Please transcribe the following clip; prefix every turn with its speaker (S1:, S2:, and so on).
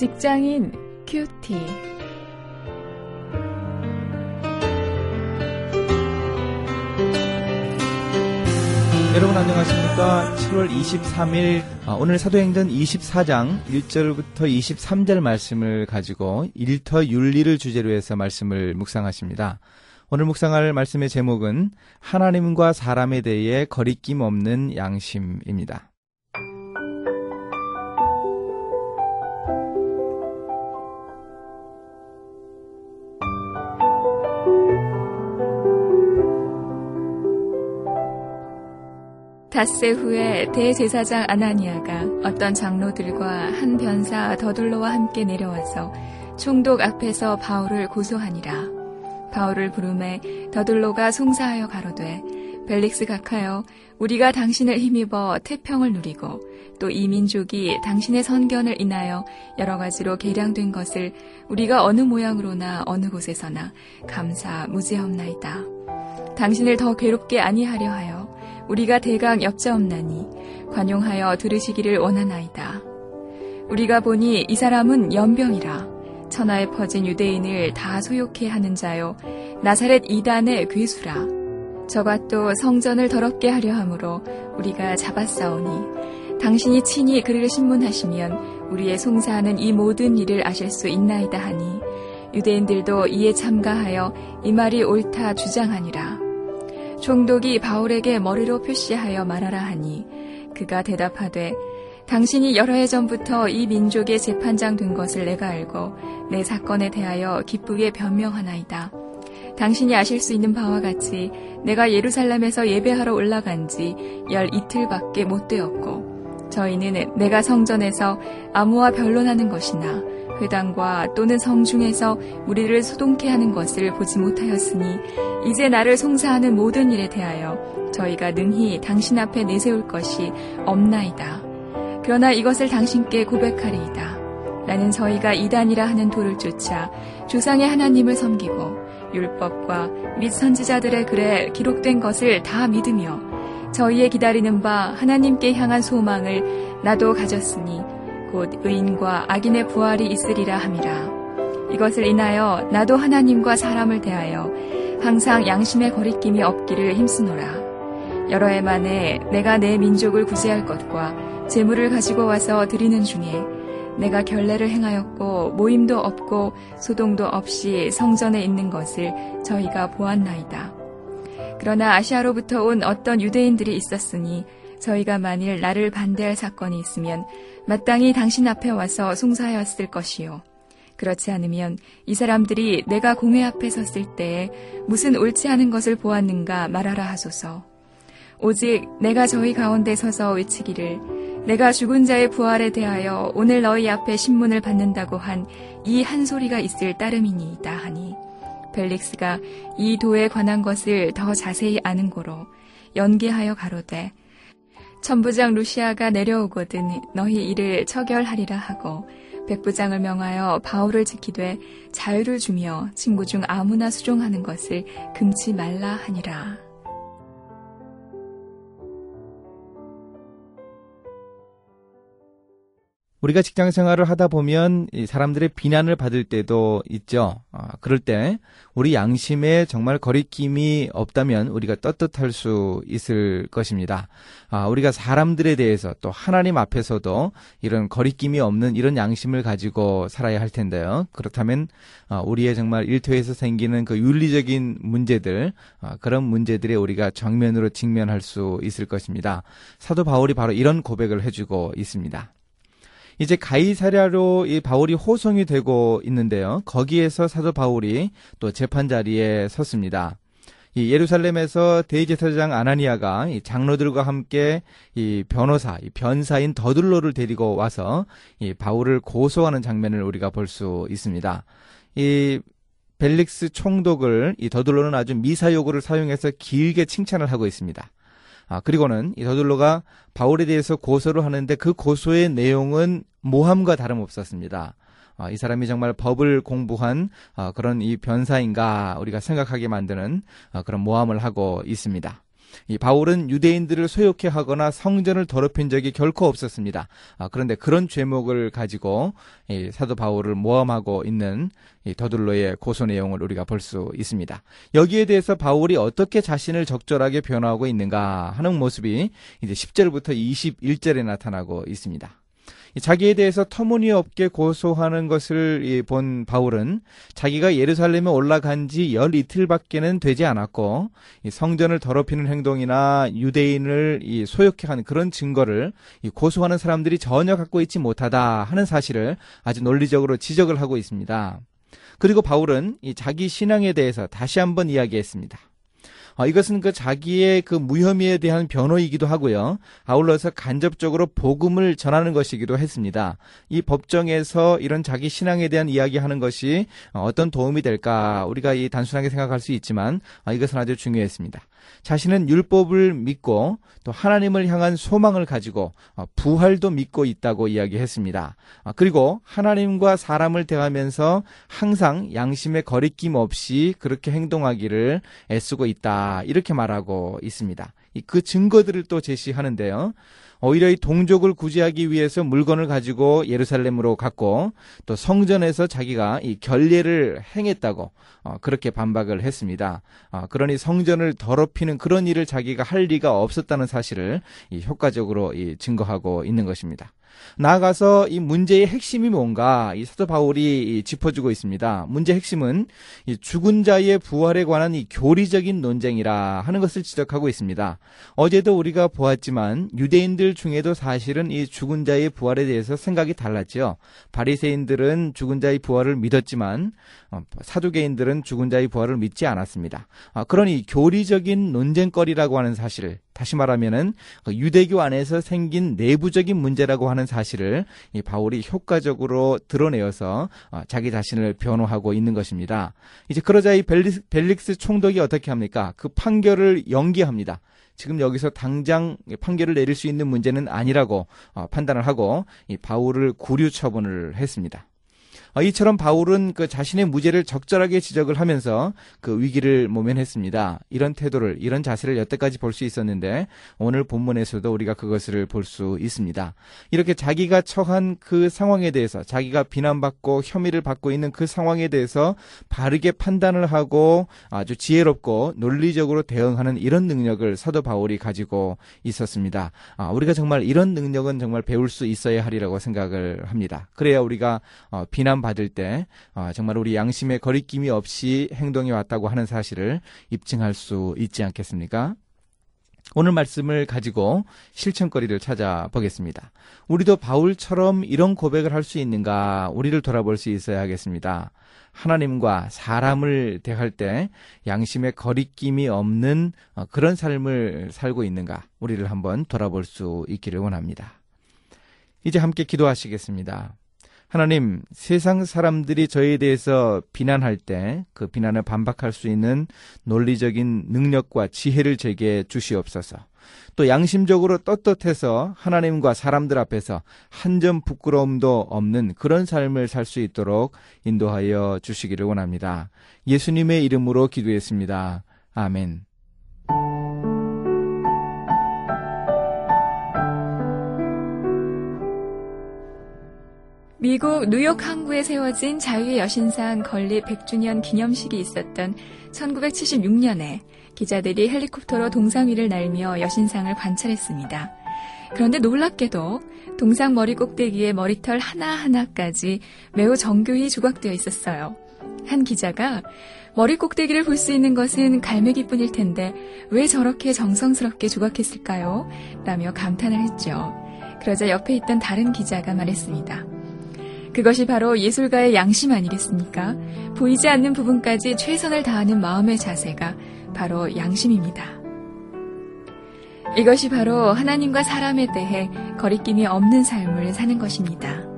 S1: 직장인 큐티.
S2: 여러분 안녕하십니까? 7월 23일 아, 오늘 사도행전 24장 1절부터 23절 말씀을 가지고 일터 윤리를 주제로 해서 말씀을 묵상하십니다. 오늘 묵상할 말씀의 제목은 하나님과 사람에 대해 거리낌 없는 양심입니다.
S1: 닷새 후에 대제사장 아나니아가 어떤 장로들과 한 변사 더둘로와 함께 내려와서 총독 앞에서 바울을 고소하니라. 바울을 부름에 더둘로가 송사하여 가로되 벨릭스 각하여 우리가 당신을 힘입어 태평을 누리고 또 이 민족이 당신의 선견을 인하여 여러 가지로 개량된 것을 우리가 어느 모양으로나 어느 곳에서나 감사 무지하옵나이다. 당신을 더 괴롭게 아니하려 하여 우리가 대강 엽자없나니 관용하여 들으시기를 원하나이다. 우리가 보니 이 사람은 연병이라 천하에 퍼진 유대인을 다 소욕해 하는 자요 나사렛 이단의 괴수라 저가 또 성전을 더럽게 하려 함으로 우리가 잡았사오니 당신이 친히 그를 신문하시면 우리의 송사하는 이 모든 일을 아실 수 있나이다 하니 유대인들도 이에 참가하여 이 말이 옳다 주장하니라. 총독이 바울에게 머리로 표시하여 말하라 하니 그가 대답하되 당신이 여러 해 전부터 이 민족의 재판장 된 것을 내가 알고 내 사건에 대하여 기쁘게 변명하나이다. 당신이 아실 수 있는 바와 같이 내가 예루살렘에서 예배하러 올라간 지 열 이틀밖에 못 되었고 저희는 내가 성전에서 아무와 변론하는 것이나 회당과 또는 성중에서 우리를 소동케 하는 것을 보지 못하였으니 이제 나를 송사하는 모든 일에 대하여 저희가 능히 당신 앞에 내세울 것이 없나이다. 그러나 이것을 당신께 고백하리이다. 나는 저희가 이단이라 하는 도를 쫓아 조상의 하나님을 섬기고 율법과 및 선지자들의 글에 기록된 것을 다 믿으며 저희의 기다리는 바 하나님께 향한 소망을 나도 가졌으니 곧 의인과 악인의 부활이 있으리라 함이라. 이것을 인하여 나도 하나님과 사람을 대하여 항상 양심의 거리낌이 없기를 힘쓰노라. 여러 해 만에 내가 내 민족을 구제할 것과 재물을 가지고 와서 드리는 중에 내가 결례를 행하였고 모임도 없고 소동도 없이 성전에 있는 것을 저희가 보았나이다. 그러나 아시아로부터 온 어떤 유대인들이 있었으니 저희가 만일 나를 반대할 사건이 있으면 마땅히 당신 앞에 와서 송사하였을 것이요. 그렇지 않으면 이 사람들이 내가 공회 앞에 섰을 때에 무슨 옳지 않은 것을 보았는가 말하라 하소서. 오직 내가 저희 가운데 서서 외치기를 내가 죽은 자의 부활에 대하여 오늘 너희 앞에 신문을 받는다고 한 이한 소리가 있을 따름이니이다 하니 벨릭스가 이 도에 관한 것을 더 자세히 아는 고로 연기하여 가로되 천부장 루시아가 내려오거든 너희 이를 처결하리라 하고 백부장을 명하여 바울을 지키되 자유를 주며 친구 중 아무나 수종하는 것을 금치 말라 하니라.
S2: 우리가 직장 생활을 하다 보면 사람들의 비난을 받을 때도 있죠. 아, 그럴 때 우리 양심에 정말 거리낌이 없다면 우리가 떳떳할 수 있을 것입니다. 아, 우리가 사람들에 대해서 또 하나님 앞에서도 이런 거리낌이 없는 이런 양심을 가지고 살아야 할 텐데요. 그렇다면 아, 우리의 정말 일터에서 생기는 그 윤리적인 문제들 아, 그런 문제들에 우리가 정면으로 직면할 수 있을 것입니다. 사도 바울이 바로 이런 고백을 해주고 있습니다. 이제 가이사랴로 이 바울이 호송이 되고 있는데요. 거기에서 사도 바울이 또 재판 자리에 섰습니다. 이 예루살렘에서 대제사장 아나니아가 이 장로들과 함께 이 변호사, 이 변사인 더들로를 데리고 와서 이 바울을 고소하는 장면을 우리가 볼 수 있습니다. 이 벨릭스 총독을 이 더들로는 아주 미사 요구를 사용해서 길게 칭찬을 하고 있습니다. 아, 그리고는 이 더들로가 바울에 대해서 고소를 하는데 그 고소의 내용은 모함과 다름없었습니다. 아, 이 사람이 정말 법을 공부한 아, 그런 이 변사인가 우리가 생각하게 만드는 아, 그런 모함을 하고 있습니다. 이 바울은 유대인들을 소욕해 하거나 성전을 더럽힌 적이 결코 없었습니다. 아, 그런데 그런 죄목을 가지고 사도 바울을 모함하고 있는 더둘로의 고소 내용을 우리가 볼 수 있습니다. 여기에 대해서 바울이 어떻게 자신을 적절하게 변화하고 있는가 하는 모습이 이제 10절부터 21절에 나타나고 있습니다. 자기에 대해서 터무니없게 고소하는 것을 본 바울은 자기가 예루살렘에 올라간 지 열 이틀밖에는 되지 않았고 성전을 더럽히는 행동이나 유대인을 소욕해 하는 그런 증거를 고소하는 사람들이 전혀 갖고 있지 못하다 하는 사실을 아주 논리적으로 지적을 하고 있습니다. 그리고 바울은 자기 신앙에 대해서 다시 한번 이야기했습니다. 어, 이것은 그 자기의 그 무혐의에 대한 변호이기도 하고요. 아울러서 간접적으로 복음을 전하는 것이기도 했습니다. 이 법정에서 이런 자기 신앙에 대한 이야기하는 것이 어떤 도움이 될까 우리가 이 단순하게 생각할 수 있지만 어, 이것은 아주 중요했습니다. 자신은 율법을 믿고 또 하나님을 향한 소망을 가지고 어, 부활도 믿고 있다고 이야기했습니다. 아, 그리고 하나님과 사람을 대하면서 항상 양심의 거리낌 없이 그렇게 행동하기를 애쓰고 있다. 이렇게 말하고 있습니다. 그 증거들을 또 제시하는데요. 오히려 이 동족을 구제하기 위해서 물건을 가지고 예루살렘으로 갔고 또 성전에서 자기가 이 결례를 행했다고 어, 그렇게 반박을 했습니다. 어, 그러니 성전을 더럽히는 그런 일을 자기가 할 리가 없었다는 사실을 이 효과적으로 이 증거하고 있는 것입니다. 나아가서 이 문제의 핵심이 뭔가 이 사도 바울이 짚어주고 있습니다. 문제 핵심은 이 죽은 자의 부활에 관한 이 교리적인 논쟁이라 하는 것을 지적하고 있습니다. 어제도 우리가 보았지만 유대인들 중에도 사실은 이 죽은 자의 부활에 대해서 생각이 달랐지요. 바리새인들은 죽은 자의 부활을 믿었지만 어, 사두개인들은 죽은 자의 부활을 믿지 않았습니다. 아, 그러니 교리적인 논쟁거리라고 하는 사실을 다시 말하면은 그 유대교 안에서 생긴 내부적인 문제라고 하는 사실을 이 바울이 효과적으로 드러내어서 어, 자기 자신을 변호하고 있는 것입니다. 이제 그러자 이 벨릭스 총독이 어떻게 합니까? 그 판결을 연기합니다. 지금 여기서 당장 판결을 내릴 수 있는 문제는 아니라고 어, 판단을 하고 이 바울을 구류 처분을 했습니다. 어, 이처럼 바울은 그 자신의 무죄를 적절하게 지적을 하면서 그 위기를 모면했습니다. 이런 태도를 이런 자세를 여태까지 볼 수 있었는데 오늘 본문에서도 우리가 그것을 볼 수 있습니다. 이렇게 자기가 처한 그 상황에 대해서 자기가 비난받고 혐의를 받고 있는 그 상황에 대해서 바르게 판단을 하고 아주 지혜롭고 논리적으로 대응하는 이런 능력을 사도 바울이 가지고 있었습니다. 아, 우리가 정말 이런 능력은 정말 배울 수 있어야 하리라고 생각을 합니다. 그래야 우리가 어, 비난 받을 때 어, 정말 우리 양심의 거리낌이 없이 행동해 왔다고 하는 사실을 입증할 수 있지 않겠습니까? 오늘 말씀을 가지고 실천거리를 찾아보겠습니다. 우리도 바울처럼 이런 고백을 할 수 있는가 우리를 돌아볼 수 있어야 하겠습니다. 하나님과 사람을 대할 때 양심의 거리낌이 없는 어, 그런 삶을 살고 있는가 우리를 한번 돌아볼 수 있기를 원합니다. 이제 함께 기도하시겠습니다. 하나님, 세상 사람들이 저희에 대해서 비난할 때 그 비난을 반박할 수 있는 논리적인 능력과 지혜를 제게 주시옵소서. 또 양심적으로 떳떳해서 하나님과 사람들 앞에서 한 점 부끄러움도 없는 그런 삶을 살 수 있도록 인도하여 주시기를 원합니다. 예수님의 이름으로 기도했습니다. 아멘.
S1: 미국 뉴욕 항구에 세워진 자유의 여신상 건립 100주년 기념식이 있었던 1976년에 기자들이 헬리콥터로 동상 위를 날며 여신상을 관찰했습니다. 그런데 놀랍게도 동상 머리 꼭대기에 머리털 하나하나까지 매우 정교히 조각되어 있었어요. 한 기자가 머리 꼭대기를 볼 수 있는 것은 갈매기 뿐일 텐데 왜 저렇게 정성스럽게 조각했을까요? 라며 감탄을 했죠. 그러자 옆에 있던 다른 기자가 말했습니다. 그것이 바로 예술가의 양심 아니겠습니까? 보이지 않는 부분까지 최선을 다하는 마음의 자세가 바로 양심입니다. 이것이 바로 하나님과 사람에 대해 거리낌이 없는 삶을 사는 것입니다.